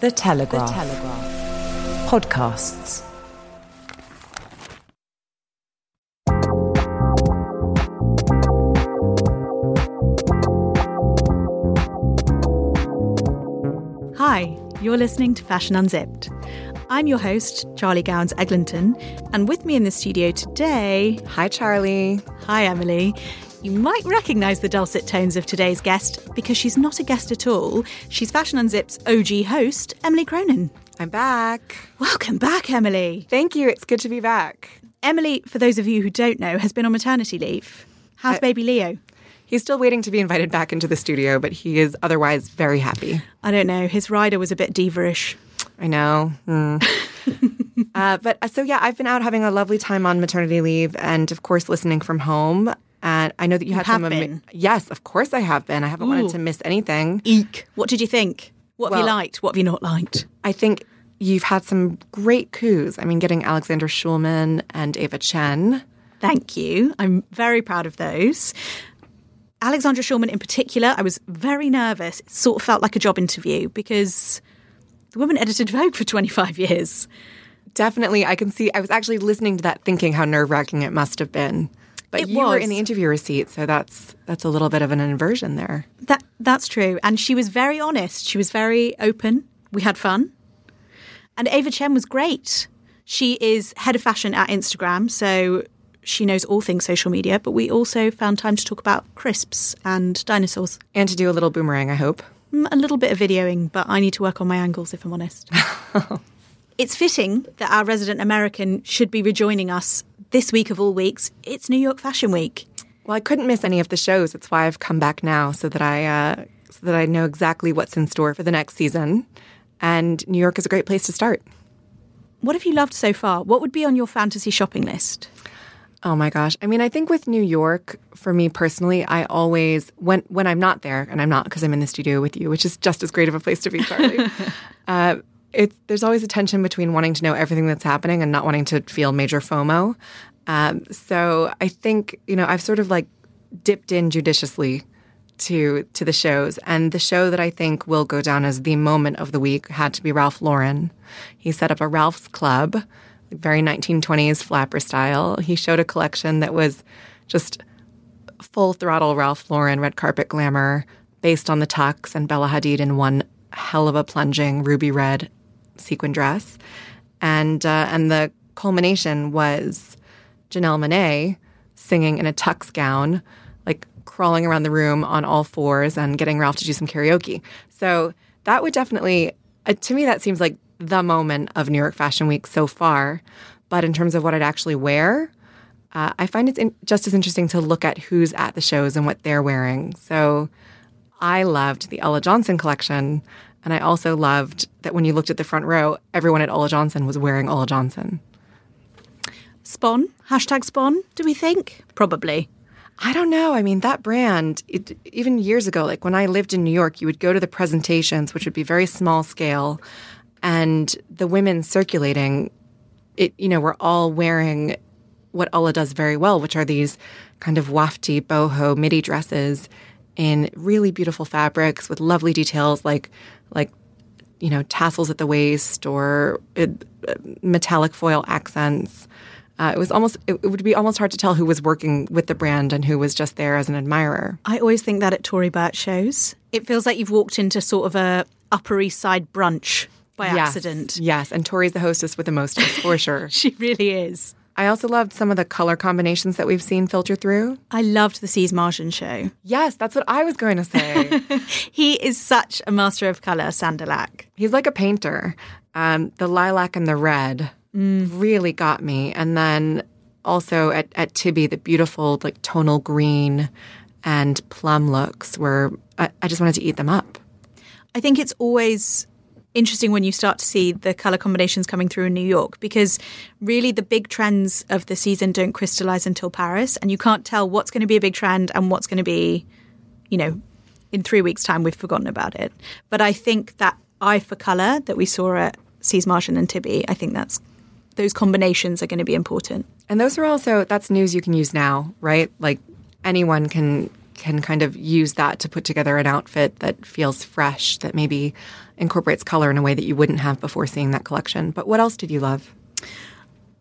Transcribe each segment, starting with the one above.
people today. The Telegraph. Podcasts. Hi, you're listening to Fashion Unzipped. I'm your host, Charlie Gowans Eglinton, and with me in the studio today. Hi, Charlie. Hi, Emily. You might recognise the dulcet tones of today's guest because she's not a guest at all. She's Fashion Unzipped's OG host, Emily Cronin. I'm back. Welcome back, Emily. Thank you. It's good to be back. Emily, for those of you who don't know, has been on maternity leave. How's I- baby Leo? He's still waiting to be invited back into the studio, but he is otherwise very happy. I don't know. His rider was a bit diva-ish. I know. Hmm. uh, but uh, so, yeah, I've been out having a lovely time on maternity leave and, of course, listening from home. And I know that you, had have some. ama- yes, of course I have been. I haven't wanted to miss anything. Eek. What did you think? What have you liked? What have you not liked? I think you've had some great coups. I mean, getting Alexandra Shulman and Eva Chen. Thank you. I'm very proud of those. Alexandra Shulman in particular, I was very nervous. It sort of felt like a job interview because the woman edited Vogue for 25 years. Definitely, I can see. I was actually listening to that, thinking how nerve wracking it must have been. But It you were in the interviewer seat, so that's that's a little bit of an inversion there. That that's true. And she was very honest. She was very open. We had fun. And Eva Chen was great. She is head of fashion at Instagram, so she knows all things social media, but we also found time to talk about crisps and dinosaurs. And to do a little boomerang, I hope. Mm, A little bit of videoing, but I need to work on my angles if I'm honest. it's fitting that our resident American should be rejoining us this week of all weeks. It's New York Fashion Week. Well, I couldn't miss any of the shows. That's why I've come back now, so that I uh, so that I know exactly what's in store for the next season. And New York is a great place to start. What have you loved so far? What would be on your fantasy shopping list? Oh my gosh. I mean, I think with New York, for me personally, I always when when I'm not there, and I'm not because I'm in the studio with you, which is just as great of a place to be, Charlie. uh, it, there's always a tension between wanting to know everything that's happening and not wanting to feel major FOMO. Um, so I think you know I've sort of like dipped in judiciously to to the shows, and the show that I think will go down as the moment of the week had to be Ralph Lauren. He set up a Ralph's Club, very 1920s flapper style. He showed a collection that was just full throttle Ralph Lauren red carpet glamour, based on the tux and Bella Hadid in one hell of a plunging ruby red sequin dress, and uh, and the culmination was Janelle Monáe singing in a tux gown, like crawling around the room on all fours and getting Ralph to do some karaoke. So that would definitely, uh, to me, that seems like the moment of New York Fashion Week so far. But in terms of what I'd actually wear, uh, I find it's in, just as interesting to look at who's at the shows and what they're wearing. So I loved the Ulla Johnson collection. And I also loved that when you looked at the front row, everyone at Ulla Johnson was wearing Ulla Johnson. Spawn? Hashtag Spawn, do we think? Probably. I don't know. I mean, that brand, it, even years ago, like when I lived in New York, you would go to the presentations, which would be very small scale, and the women circulating, it, you know, were all wearing what Ulla does very well, which are these kind of wafty boho midi dresses in really beautiful fabrics with lovely details like, like, you know, tassels at the waist or uh, metallic foil accents. Uh, it was almost it, would be almost hard to tell who was working with the brand and who was just there as an admirer. I always think that at Tory Burch shows. It feels like you've walked into sort of a Upper East Side brunch by Yes, accident. Yes, and Tory's the hostess with the mostest for sure. She really is. I also loved some of the color combinations that we've seen filter through. I loved the Sies Marjan show. Yes, that's what I was going to say. He is such a master of colour, Sander Lak. He's like a painter. Um, the lilac and the red really got me. And then also at, at Tibi, the beautiful like tonal green and plum looks were, I, I just wanted to eat them up. I think it's always interesting when you start to see the color combinations coming through in New York because really the big trends of the season don't crystallize until Paris and you can't tell what's going to be a big trend and what's going to be you know in 3 weeks time we've forgotten about it but I think that eye for color that we saw at Sies Marjan and Tibi I think that's those combinations are going to be important And those are also that's news you can use now, right? Like anyone can can kind of use that to put together an outfit that feels fresh, that maybe incorporates color in a way that you wouldn't have before seeing that collection. But what else did you love?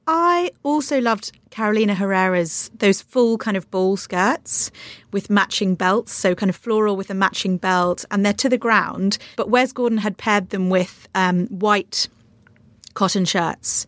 I also loved Carolina Herrera's those full kind of ball skirts with matching belts, so kind of floral with a matching belt, and they're to the ground. But Wes Gordon had paired them with um, white cotton shirts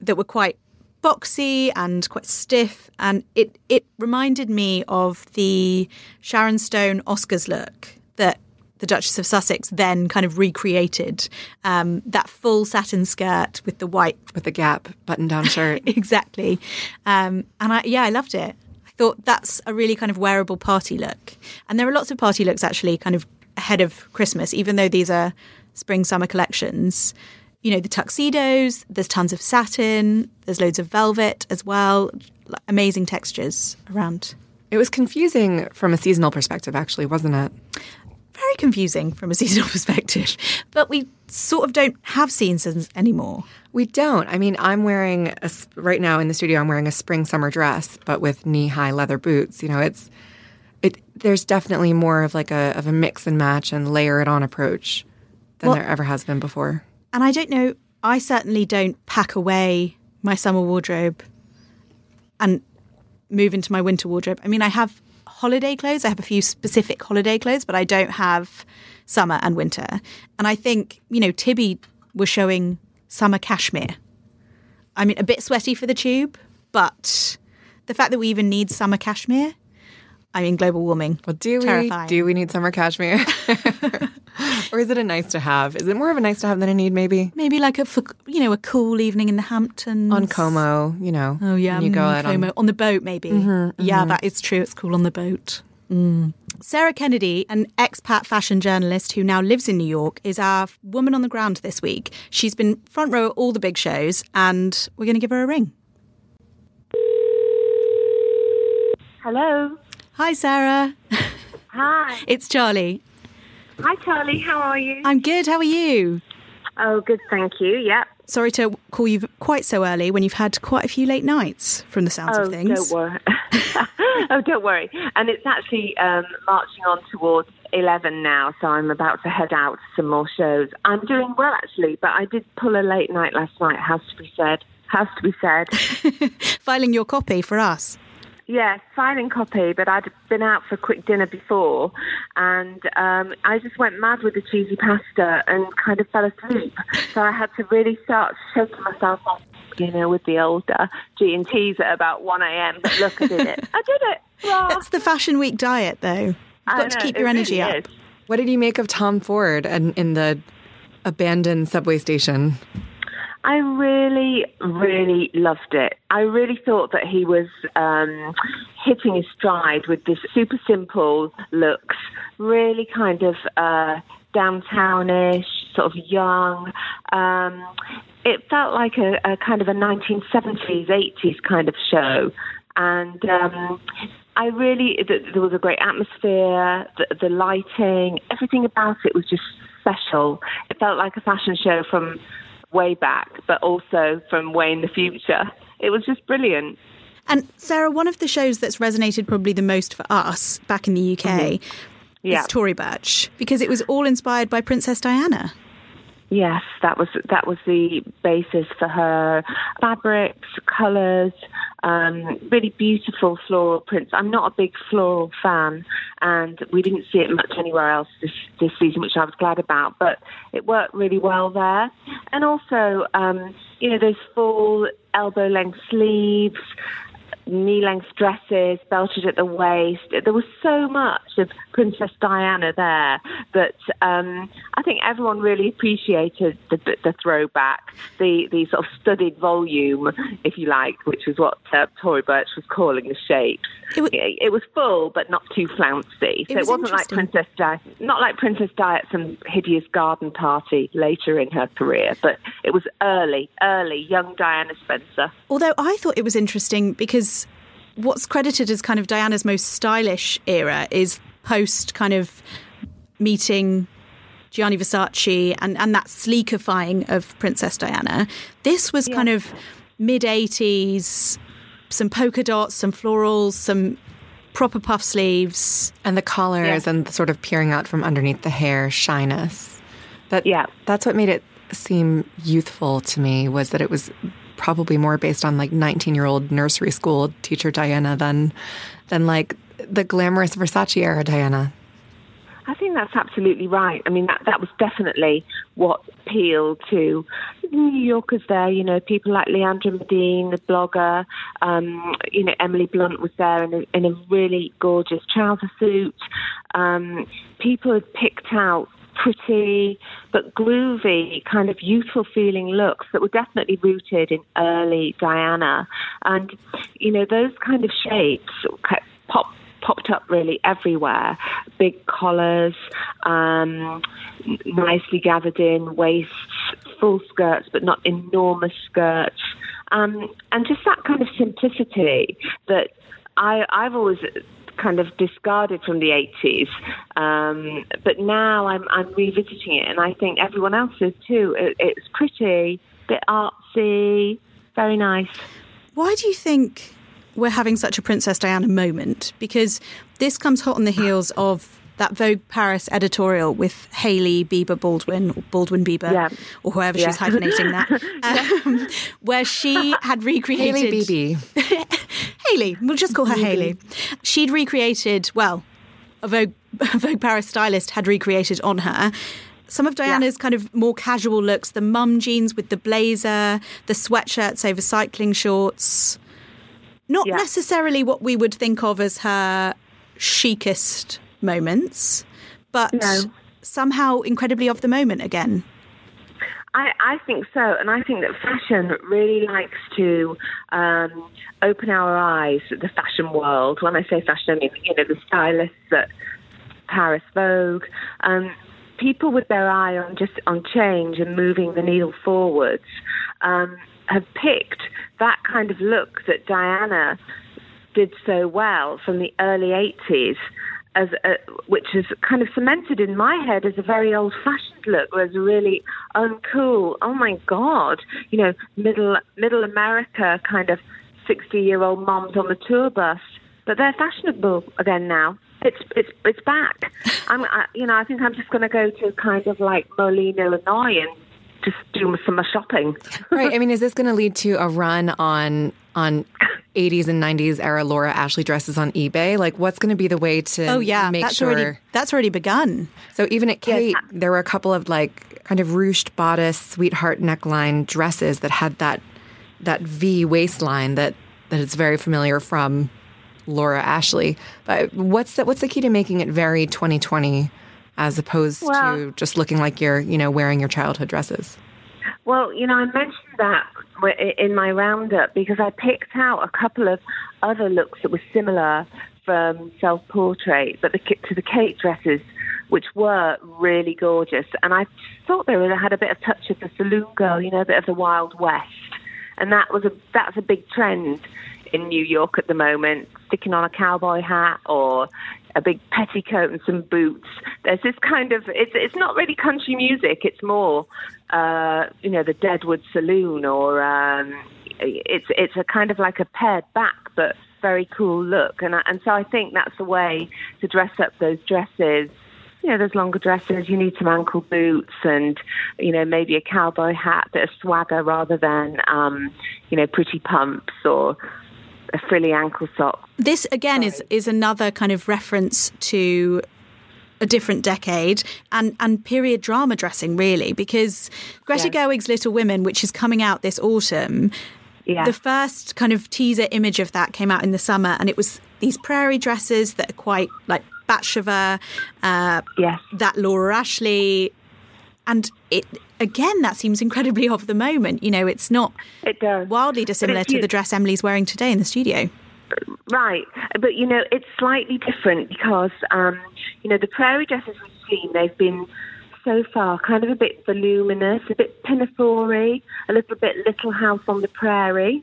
that were quite boxy and quite stiff, and it it reminded me of the Sharon Stone Oscars look that the Duchess of Sussex then kind of recreated. Um, that full satin skirt with the white With the Gap button down shirt. exactly. Um, and I, yeah, I loved it. I thought that's a really kind of wearable party look. And there are lots of party looks actually kind of ahead of Christmas, even though these are spring summer collections. You know, the tuxedos, there's tons of satin, there's loads of velvet as well, amazing textures around. it was confusing from a seasonal perspective, actually, wasn't it? Very confusing from a seasonal perspective, but we sort of don't have seasons anymore. We don't. I mean, I'm wearing a, right now in the studio. I'm wearing a spring summer dress, but with knee high leather boots. You know, it's it. There's definitely more of like a of a mix and match and layer it on approach than Well- there ever has been before. And I don't know, I certainly don't pack away my summer wardrobe and move into my winter wardrobe. I mean, I have holiday clothes, I have a few specific holiday clothes, but I don't have summer and winter. And I think, you know, Tibi was showing summer cashmere. I mean, a bit sweaty for the tube, but the fact that we even need summer cashmere, I mean, global warming. Well, do we do we need summer cashmere, or is it a nice to have? Is it more of a nice to have than a need? Maybe Maybe like a, for, you know, a cool evening in the Hamptons. on Como, you know. Oh yeah, you go mm, out on Como. on the boat maybe. Yeah, that is true. It's cool on the boat. Mm. Sarah Kennedy, an expat fashion journalist who now lives in New York, is our woman on the ground this week. She's been front row at all the big shows, and we're going to give her a ring. Hello. Hi, Sarah. Hi. It's Charlie. Hi, Charlie. How are you? I'm good. How are you? Oh, good. Thank you. Yep. Sorry to call you quite so early when you've had quite a few late nights from the sounds oh, of things. don't worry. oh, don't worry. And it's actually um, marching on towards 11 now, so I'm about to head out to some more shows. I'm doing well, actually, but I did pull a late night last night, has to be said. Has to be said. Filing your copy for us. Yeah, signing copy, but I'd been out for a quick dinner before, and um, I just went mad with the cheesy pasta and kind of fell asleep. So I had to really start shaking myself off, you know, with the older G and T's at about one a.m. But look, I did it. I did it. Hurrah. That's the Fashion Week diet, though. You've I got to keep your energy really up. is. What did you make of Tom Ford and in the abandoned subway station? I really, really loved it. I really thought that he was um, hitting his stride with this super simple looks, really kind of uh, downtownish, sort of young. Um, it felt like a, a kind of a 1970s, 80s kind of show. And um, I really, th- there was a great atmosphere, the lighting, everything about it was just special. It felt like a fashion show from way back, but also from way in the future. It was just brilliant. And Sarah, one of the shows that's resonated probably the most for us back in the UK mm-hmm. Yeah. is Tory Burch because it was all inspired by Princess Diana. Yes, that was that was the basis for her fabrics, colours, um, really beautiful floral prints. I'm not a big floral fan, and we didn't see it much anywhere else this this season, which I was glad about. But it worked really well there, and also, um, you know, those full elbow length sleeves knee length dresses, belted at the waist. There was so much of Princess Diana there that um, I think everyone really appreciated the, the, throwback, the, the sort of studied volume, if you like, which was what uh, Tory Burch was calling the shapes. It was, it, was full, but not too flouncy. So it, was not like Princess Di, not like Princess Di at some hideous garden party later in her career, but it was early, early, young Diana Spencer. Although I thought it was interesting because what's credited as kind of Diana's most stylish era is post kind of meeting Gianni Versace and, and that sleekifying of Princess Diana. This was yeah. kind of mid 80s, some polka dots, some florals, some proper puff sleeves. And the collars yeah. and the sort of peering out from underneath the hair shyness. That, yeah. That's what made it seem youthful to me was that it was probably more based on like 19 year old nursery school teacher Diana than than like the glamorous Versace era Diana. I think that's absolutely right. I mean, that that was definitely what appealed to New Yorkers there. You know, people like Leandra Medine, the blogger. Um, you know, Emily Blunt was there in a, in a really gorgeous trouser suit. Um, people had picked out pretty but groovy, kind of youthful feeling looks that were definitely rooted in early Diana. And, you know, those kind of shapes pop popped up really everywhere. Big collars, um, nicely gathered in waists, full skirts, but not enormous skirts. Um, and just that kind of simplicity that I, I've always kind of discarded from the 80s. Um, but now I'm, I'm revisiting it, and I think everyone else is too. It, it's pretty, bit artsy, very nice. Why do you think we're having such a Princess Diana moment? Because this comes hot on the heels of that Vogue Paris editorial with Hailey Bieber Baldwin, or Baldwin Bieber, yeah. or whoever yeah. she's hyphenating that, um, where she had recreated. Hailey Bibi. Hailey, we'll just call her Hailey. She'd recreated, well, a Vogue, Vogue Paris stylist had recreated on her some of Diana's yeah. kind of more casual looks the mum jeans with the blazer, the sweatshirts over cycling shorts. Not yeah. necessarily what we would think of as her chicest moments, but no. somehow incredibly of the moment again. I, I, think so, and I think that fashion really likes to um, open our eyes to the fashion world. When I say fashion, I mean you know the stylists at Paris Vogue, um, people with their eye on just on change and moving the needle forwards um, have picked that kind of look that Diana did so well from the early 80s as a, which is kind of cemented in my head as a very old-fashioned look, as a really uncool. Oh my God, you know, middle middle America kind of sixty-year-old moms on the tour bus, but they're fashionable again now. It's it's it's back. I'm, I, you know, I think I'm just going to go to kind of like Moline, Illinois, and just do some shopping. right. I mean, is this going to lead to a run on on 80s and 90s era Laura Ashley dresses on eBay? Like, what's going to be the way to oh yeah, make that's sure already that's already begun. So even at Khaite, there were a couple of like kind of ruched bodice, sweetheart neckline dresses that had that that V waistline that that is very familiar from Laura Ashley. But what's the, what's the key to making it very 2020 as opposed well, to just looking like you're you know wearing your childhood dresses? Well, you know, I mentioned that in my roundup because I picked out a couple of other looks that were similar from self portrait, but the, to the Khaite dresses, which were really gorgeous. And I thought they were, had a bit of touch of the saloon girl, you know, a bit of the Wild West. And that was a that's a big trend in New York at the moment, sticking on a cowboy hat or a big petticoat and some boots. There's this kind of it's it's not really country music. It's more uh, you know the Deadwood Saloon or um, it's it's a kind of like a pared back but very cool look. And I, and so I think that's the way to dress up those dresses you know, there's longer dresses. You need some ankle boots and, you know, maybe a cowboy hat, bit of swagger rather than, um, you know, pretty pumps or a frilly ankle sock. This again is is another kind of reference to a different decade and and period drama dressing really because Greta Yes. Gerwig's Little Women which is coming out this autumn Yeah. the first kind of teaser image of that came out in the summer and it was these prairie dresses that are quite like Batsheva uh, yes. that Laura Ashley and it again that seems incredibly of the moment you know it's not It does. wildly dissimilar to the dress Emily's wearing today in the studio Right, but you know it's slightly different because um, you know the prairie dresses we've seen they've been so far kind of a bit voluminous, a bit pinafore a little bit Little House on the Prairie.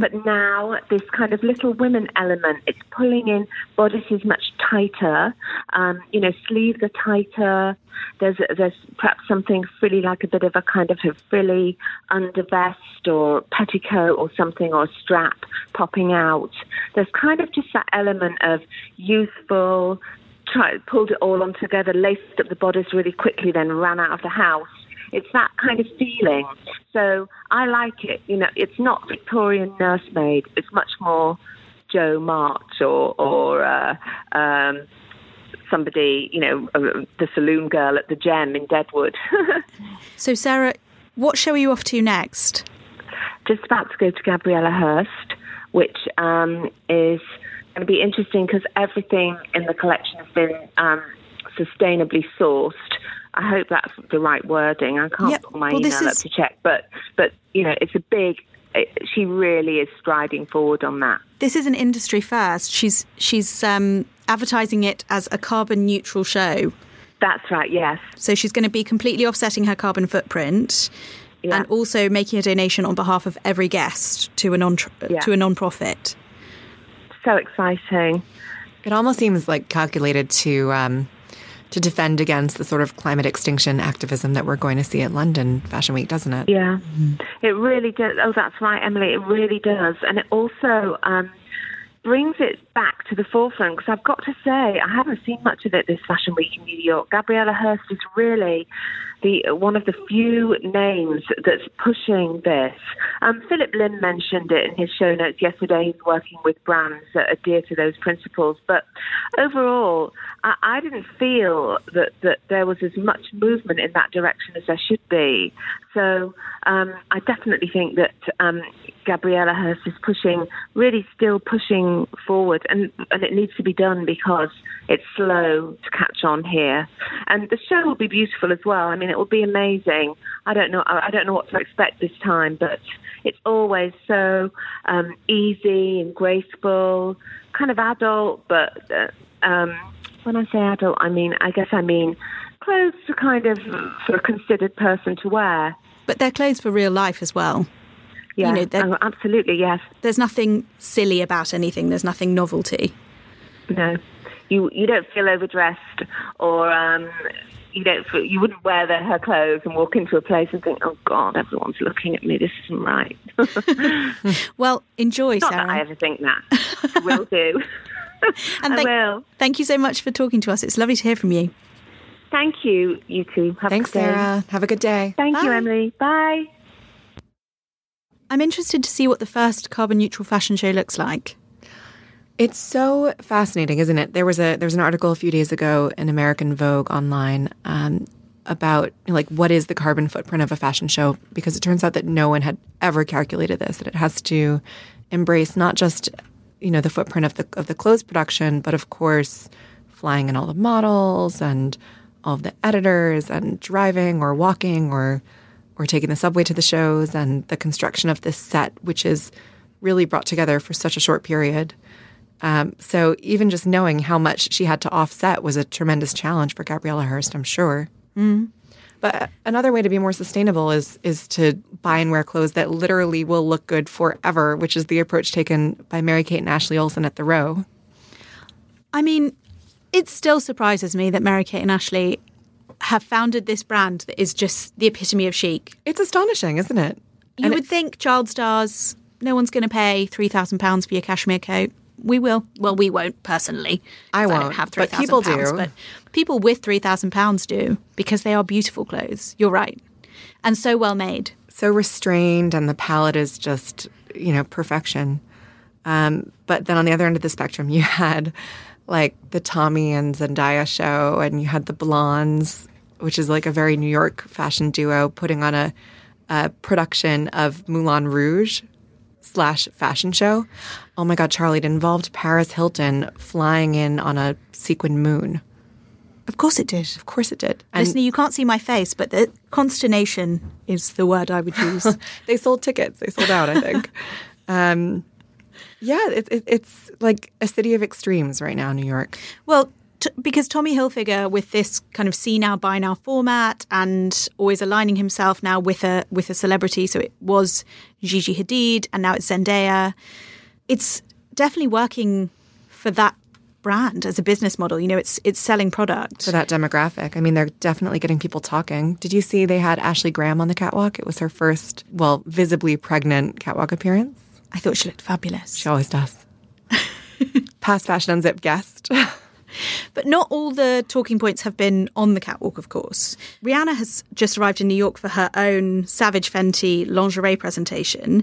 But now this kind of Little Women element, it's pulling in bodices much tighter. Um, you know, sleeves are tighter. There's there's perhaps something frilly, like a bit of a kind of a frilly undervest or petticoat or something or strap popping out. There's kind of just that element of youthful. Try, pulled it all on together, laced up the bodice really quickly, then ran out of the house. It's that kind of feeling. So I like it. You know, it's not Victorian nursemaid. It's much more Jo March or or uh, um, somebody. You know, uh, the saloon girl at the Gem in Deadwood. so Sarah what show are you off to next just about to go to Gabriela Hearst, which um, is going to be interesting because everything in the collection has been um, sustainably sourced. I hope that's the right wording. I can't Yep. pull my Well, this email is- up to check, but but you know, it's a big. It, she really is striding forward on that. this is an industry first. She's she's um, advertising it as a carbon neutral show. That's right. Yes. So she's going to be completely offsetting her carbon footprint, Yeah. and also making a donation on behalf of every guest to a non Yeah. to a non-profit. So exciting. It almost seems like calculated to um, to defend against the sort of climate extinction activism that we're going to see at London Fashion Week, doesn't it? Yeah, it really does. Oh, that's right, Emily. It really does, and it also um, brings it back to the forefront. Because I've got to say, I haven't seen much of it this Fashion Week in New York. Gabriela Hearst is really the one of the few names that's pushing this. Um, Phillip Lim mentioned it in his show notes yesterday. He's working with brands that adhere to those principles, but overall, I, I didn't feel that that there was as much movement in that direction as there should be. So um, I definitely think that um, Gabriela Hearst is pushing, really still pushing forward, and and it needs to be done because it's slow to catch on here. And the show will be beautiful as well. I mean, it will be amazing. I don't know. I don't know what to expect this time, but it's always so um, easy and graceful, kind of adult, but. Uh, um, when I say adult, I mean, I guess I mean clothes to kind of for a considered person to wear. But they're clothes for real life as well. Yeah, know, they're- oh, absolutely, yes. There's nothing silly about anything. There's nothing novelty. No, you you don't feel overdressed, or um, you don't feel, you wouldn't wear the, her clothes and walk into a place and think, oh God, everyone's looking at me. This isn't right. Well, enjoy, Not Sarah. that I ever think that. Will do. and I thank, will. thank you so much for talking to us. It's lovely to hear from you. Thank you, you two. Have Thanks, a good day. Sarah. Have a good day. Thank you, Emily. Bye. I'm interested to see what the first carbon neutral fashion show looks like. It's so fascinating, isn't it? There was a there was an article a few days ago in American Vogue online um, about like what is the carbon footprint of a fashion show because it turns out that no one had ever calculated this that it has to embrace not just you know the footprint of the of the clothes production, but of course flying in all the models and all of the editors and driving or walking or or taking the subway to the shows and the construction of this set, which is really brought together for such a short period. Um, so even just knowing how much she had to offset was a tremendous challenge for Gabriela Hearst, I'm sure. Mm. But another way to be more sustainable is is to buy and wear clothes that literally will look good forever, which is the approach taken by Mary Kate and Ashley Olsen at the Row. I mean, it still surprises me that Mary Kate and Ashley have founded this brand that is just the epitome of chic. It's astonishing, isn't it? You And would think child stars, no one's going to pay £3,000 for your cashmere coat. we will. Well, we won't personally. I won't, don't have three people pounds. do. But people with three thousand pounds do because they are beautiful clothes. You're right, and so well made. so restrained and the palette is just you know perfection um, but then on the other end of the spectrum you had like the tommy and zendaya show and you had the blondes which is like a very new york fashion duo putting on a, a production of moulin rouge slash fashion show oh my god charlie it involved paris hilton flying in on a sequin moon Of course, it did. of course it did and Listener, you can't see my face, but the consternation is the word I would use. they sold tickets. They sold out, I think. um, yeah, it, it, it's like a city of extremes right now, New York. Well, t- because Tommy Hilfiger, with this kind of see now, buy now format, and always aligning himself now with a with a celebrity. So it was Gigi Hadid, and now it's Zendaya. It's definitely working for that brand as a business model. You know, it's it's selling product. For that demographic, I mean, they're definitely getting people talking. Did you see they had Ashley Graham on the catwalk? It was her first, well, visibly pregnant catwalk appearance. I thought she looked fabulous. She always does. Past Fashion Unzipped guest. But not all the talking points have been on the catwalk, of course. Rihanna has just arrived in New York for her own Savage Fenty lingerie presentation,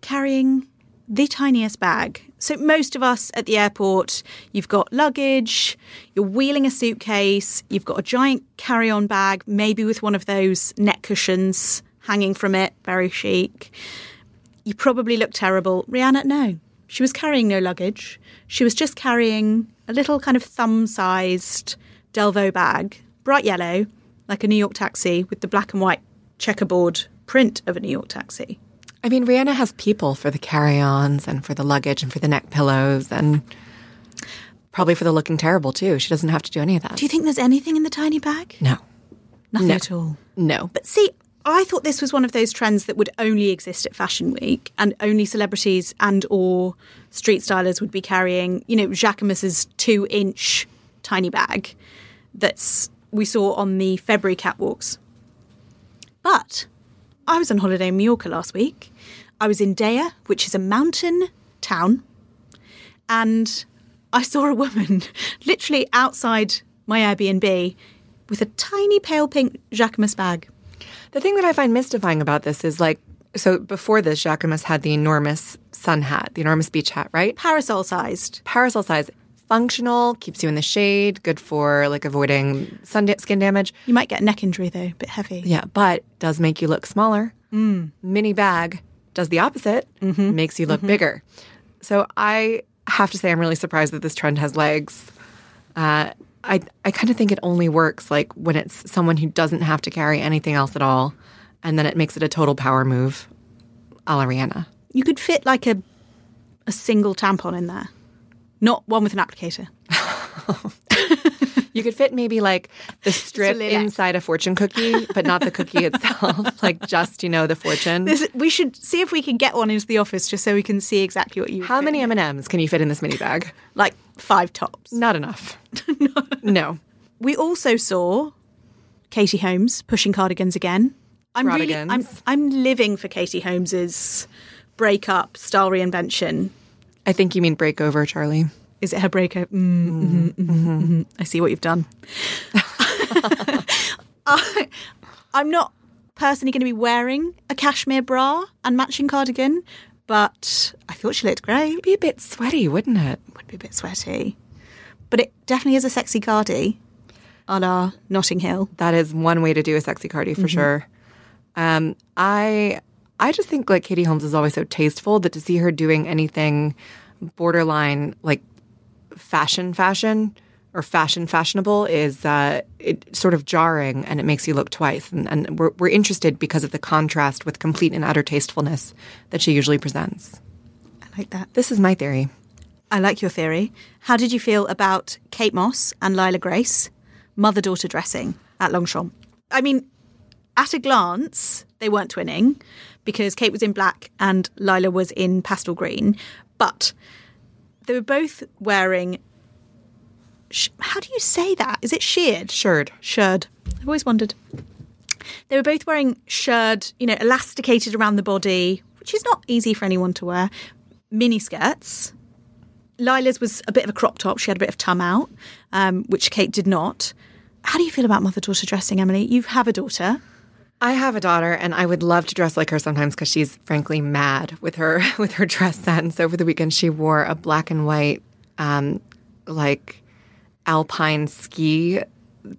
carrying the tiniest bag. So, most of us at the airport, you've got luggage, you're wheeling a suitcase, you've got a giant carry on bag, maybe with one of those neck cushions hanging from it, very chic. You probably look terrible. Rihanna, no. She was carrying no luggage. She was just carrying a little kind of thumb sized Delvaux bag, bright yellow, like a New York taxi with the black and white checkerboard print of a New York taxi. I mean, Rihanna has people for the carry ons and for the luggage and for the neck pillows and probably for the looking terrible, too. She doesn't have to do any of that. Do you think there's anything in the tiny bag? no. Nothing No. at all. No. But see, I thought this was one of those trends that would only exist at Fashion Week, and only celebrities and or street stylers would be carrying, you know, Jacquemus's two-inch tiny bag that's we saw on the February catwalks. But I was on holiday in Mallorca last week. I was in Deià, which is a mountain town, and I saw a woman literally outside my Airbnb with a tiny pale pink Jacquemus bag. The thing that I find mystifying about this is like, so before this, Jacquemus had the enormous sun hat, the enormous beach hat, right? Parasol sized. Parasol sized. functional, keeps you in the shade, good for like avoiding sun da- skin damage. You might get neck injury though, a bit heavy. Yeah, but does make you look smaller. Mm. Mini bag does the opposite, mm-hmm. makes you look mm-hmm. bigger. So I have to say, I'm really surprised that this trend has legs. Uh, I I kind of think it only works like when it's someone who doesn't have to carry anything else at all, and then it makes it a total power move, a la Rihanna. You could fit like a a single tampon in there, not one with an applicator. You could fit maybe like the strip inside a fortune cookie, but not the cookie itself. like just you know the fortune. This, we should see if we can get one into the office just so we can see exactly what you. How many. M and M's can you fit in this mini bag? Like five tops. Not enough. no. We also saw Katie Holmes pushing cardigans again. I'm really, I'm, I'm living for Katie Holmes's breakup style reinvention. I think you mean break over, Charlie. Is it her breakup? Mm, mhm, mhm, mhm. I see what you've done. I, I'm not personally going to be wearing a cashmere bra and matching cardigan, but I thought she looked great. It'd be a bit sweaty, wouldn't it? Would be a bit sweaty, but it definitely is a sexy cardi, a la Notting Hill. That is one way to do a sexy cardi for sure. Um, I I just think like Katie Holmes is always so tasteful that to see her doing anything borderline like fashion fashion or fashion fashionable is uh, it sort of jarring and it makes you look twice and, and we're, we're interested because of the contrast with complete and utter tastefulness that she usually presents. I like that. This is my theory. I like your theory. How did you feel about Kate Moss and Lila Grace, mother daughter dressing at Longchamp? I mean, at a glance, they weren't twinning because Kate was in black and Lila was in pastel green, but they were both wearing. sh- How do you say that? Is it sheared? Shirred. Shirred. I've always wondered. They were both wearing shirred, you know, elasticated around the body, which is not easy for anyone to wear. Mini skirts, Lila's was a bit of a crop top. She had a bit of tum out, um, which Kate did not. How do you feel about mother daughter dressing, Emily? You have a daughter. I have a daughter, and I would love to dress like her sometimes because she's frankly mad with her with her dress sense. Over the weekend, she wore a black and white, um, like alpine ski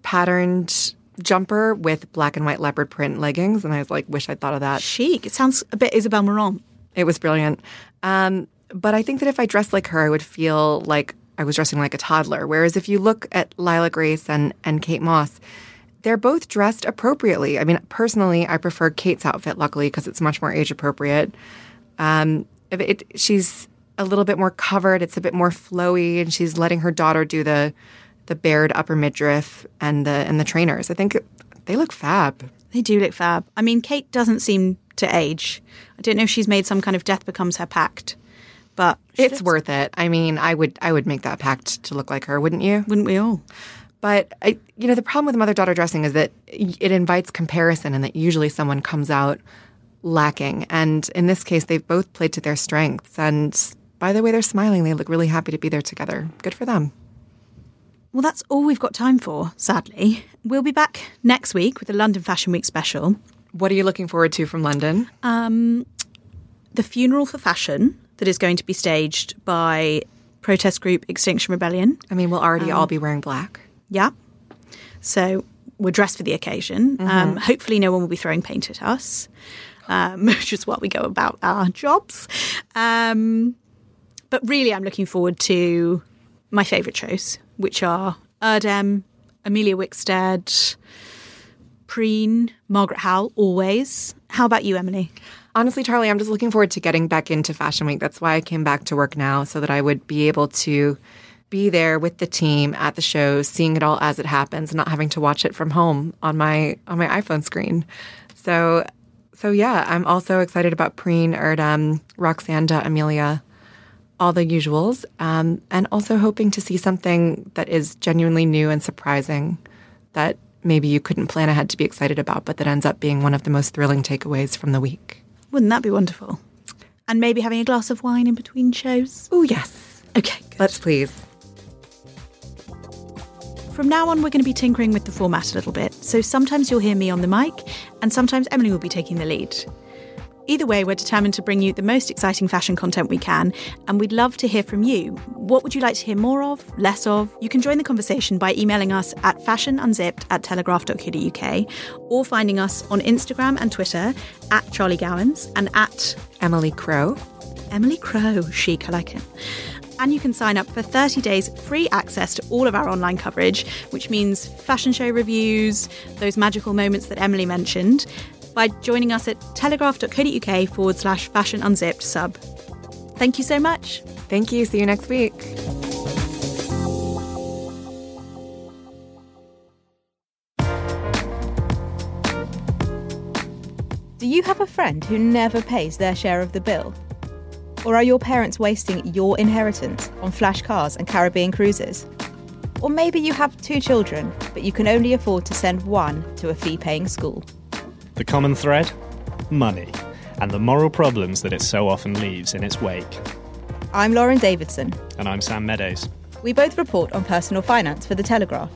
patterned jumper with black and white leopard print leggings, and I was like, wish I'd thought of that. Chic. It sounds a bit Isabel Marant. It was brilliant. Um, but I think that if I dressed like her, I would feel like I was dressing like a toddler. Whereas if you look at Lila Grace and and Kate Moss, they're both dressed appropriately. I mean, personally, I prefer Kate's outfit, luckily, because it's much more age appropriate. Um, it, she's a little bit more covered. It's a bit more flowy, and she's letting her daughter do the the bared upper midriff and the and the trainers. I think they look fab. They do look fab. I mean, Kate doesn't seem to age. I don't know if she's made some kind of death becomes her pact, but it's worth it. I mean, I would I would make that pact to look like her, wouldn't you? Wouldn't we all? But I, you know, the problem with mother daughter dressing is that it invites comparison, and that usually someone comes out lacking. And in this case, they've both played to their strengths. And by the way they're smiling, they look really happy to be there together. Good for them. Well, that's all we've got time for, sadly. We'll be back next week with the London Fashion Week special. What are you looking forward to from London? Um, the funeral for fashion that is going to be staged by protest group Extinction Rebellion. I mean, we'll already um, all be wearing black. Yeah. So we're dressed for the occasion. Mm-hmm. Um, hopefully, no one will be throwing paint at us, um, which is what we go about our jobs. Um, but really, I'm looking forward to my favourite shows, which are Erdem, Emilia Wickstead, Preen, Margaret Howell, always. How about you, Emily? Honestly, Charlie, I'm just looking forward to getting back into Fashion Week. That's why I came back to work now, so that I would be able to be there with the team at the shows, seeing it all as it happens, not having to watch it from home on my on my iPhone screen. So so yeah, I'm also excited about Preen, Erdem, Roxanda, Emilia, all the usuals, um, and also hoping to see something that is genuinely new and surprising that maybe you couldn't plan ahead to be excited about, but that ends up being one of the most thrilling takeaways from the week. Wouldn't that be wonderful? And maybe having a glass of wine in between shows? Oh, yes. Okay, good. let's please. From now on, we're going to be tinkering with the format a little bit, so sometimes you'll hear me on the mic, and sometimes Emily will be taking the lead. Either way, we're determined to bring you the most exciting fashion content we can, and we'd love to hear from you. What would you like to hear more of, less of? You can join the conversation by emailing us at fashionunzipped at telegraph.co.uk or finding us on Instagram and Twitter at Charlie Gowans and at Emily Crow. Emily Crow, chic, I like it and you can sign up for 30 days free access to all of our online coverage, which means fashion show reviews, those magical moments that Emily mentioned, by joining us at telegraph.co.uk forward slash fashion unzipped sub. Thank you so much. Thank you. See you next week. Do you have a friend who never pays their share of the bill? Or are your parents wasting your inheritance on flash cars and Caribbean cruises? Or maybe you have two children, but you can only afford to send one to a fee paying school. The common thread? Money, and the moral problems that it so often leaves in its wake. I'm Lauren Davidson. And I'm Sam Meadows. We both report on personal finance for The Telegraph.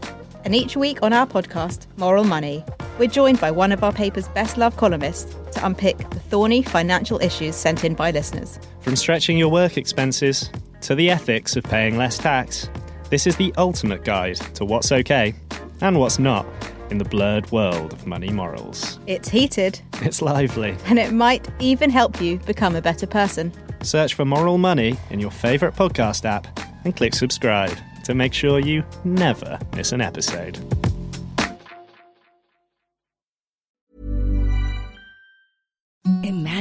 And each week on our podcast, Moral Money, we're joined by one of our paper's best loved columnists to unpick the thorny financial issues sent in by listeners. From stretching your work expenses to the ethics of paying less tax, this is the ultimate guide to what's okay and what's not in the blurred world of money morals. It's heated, it's lively, and it might even help you become a better person. Search for Moral Money in your favourite podcast app and click subscribe to make sure you never miss an episode.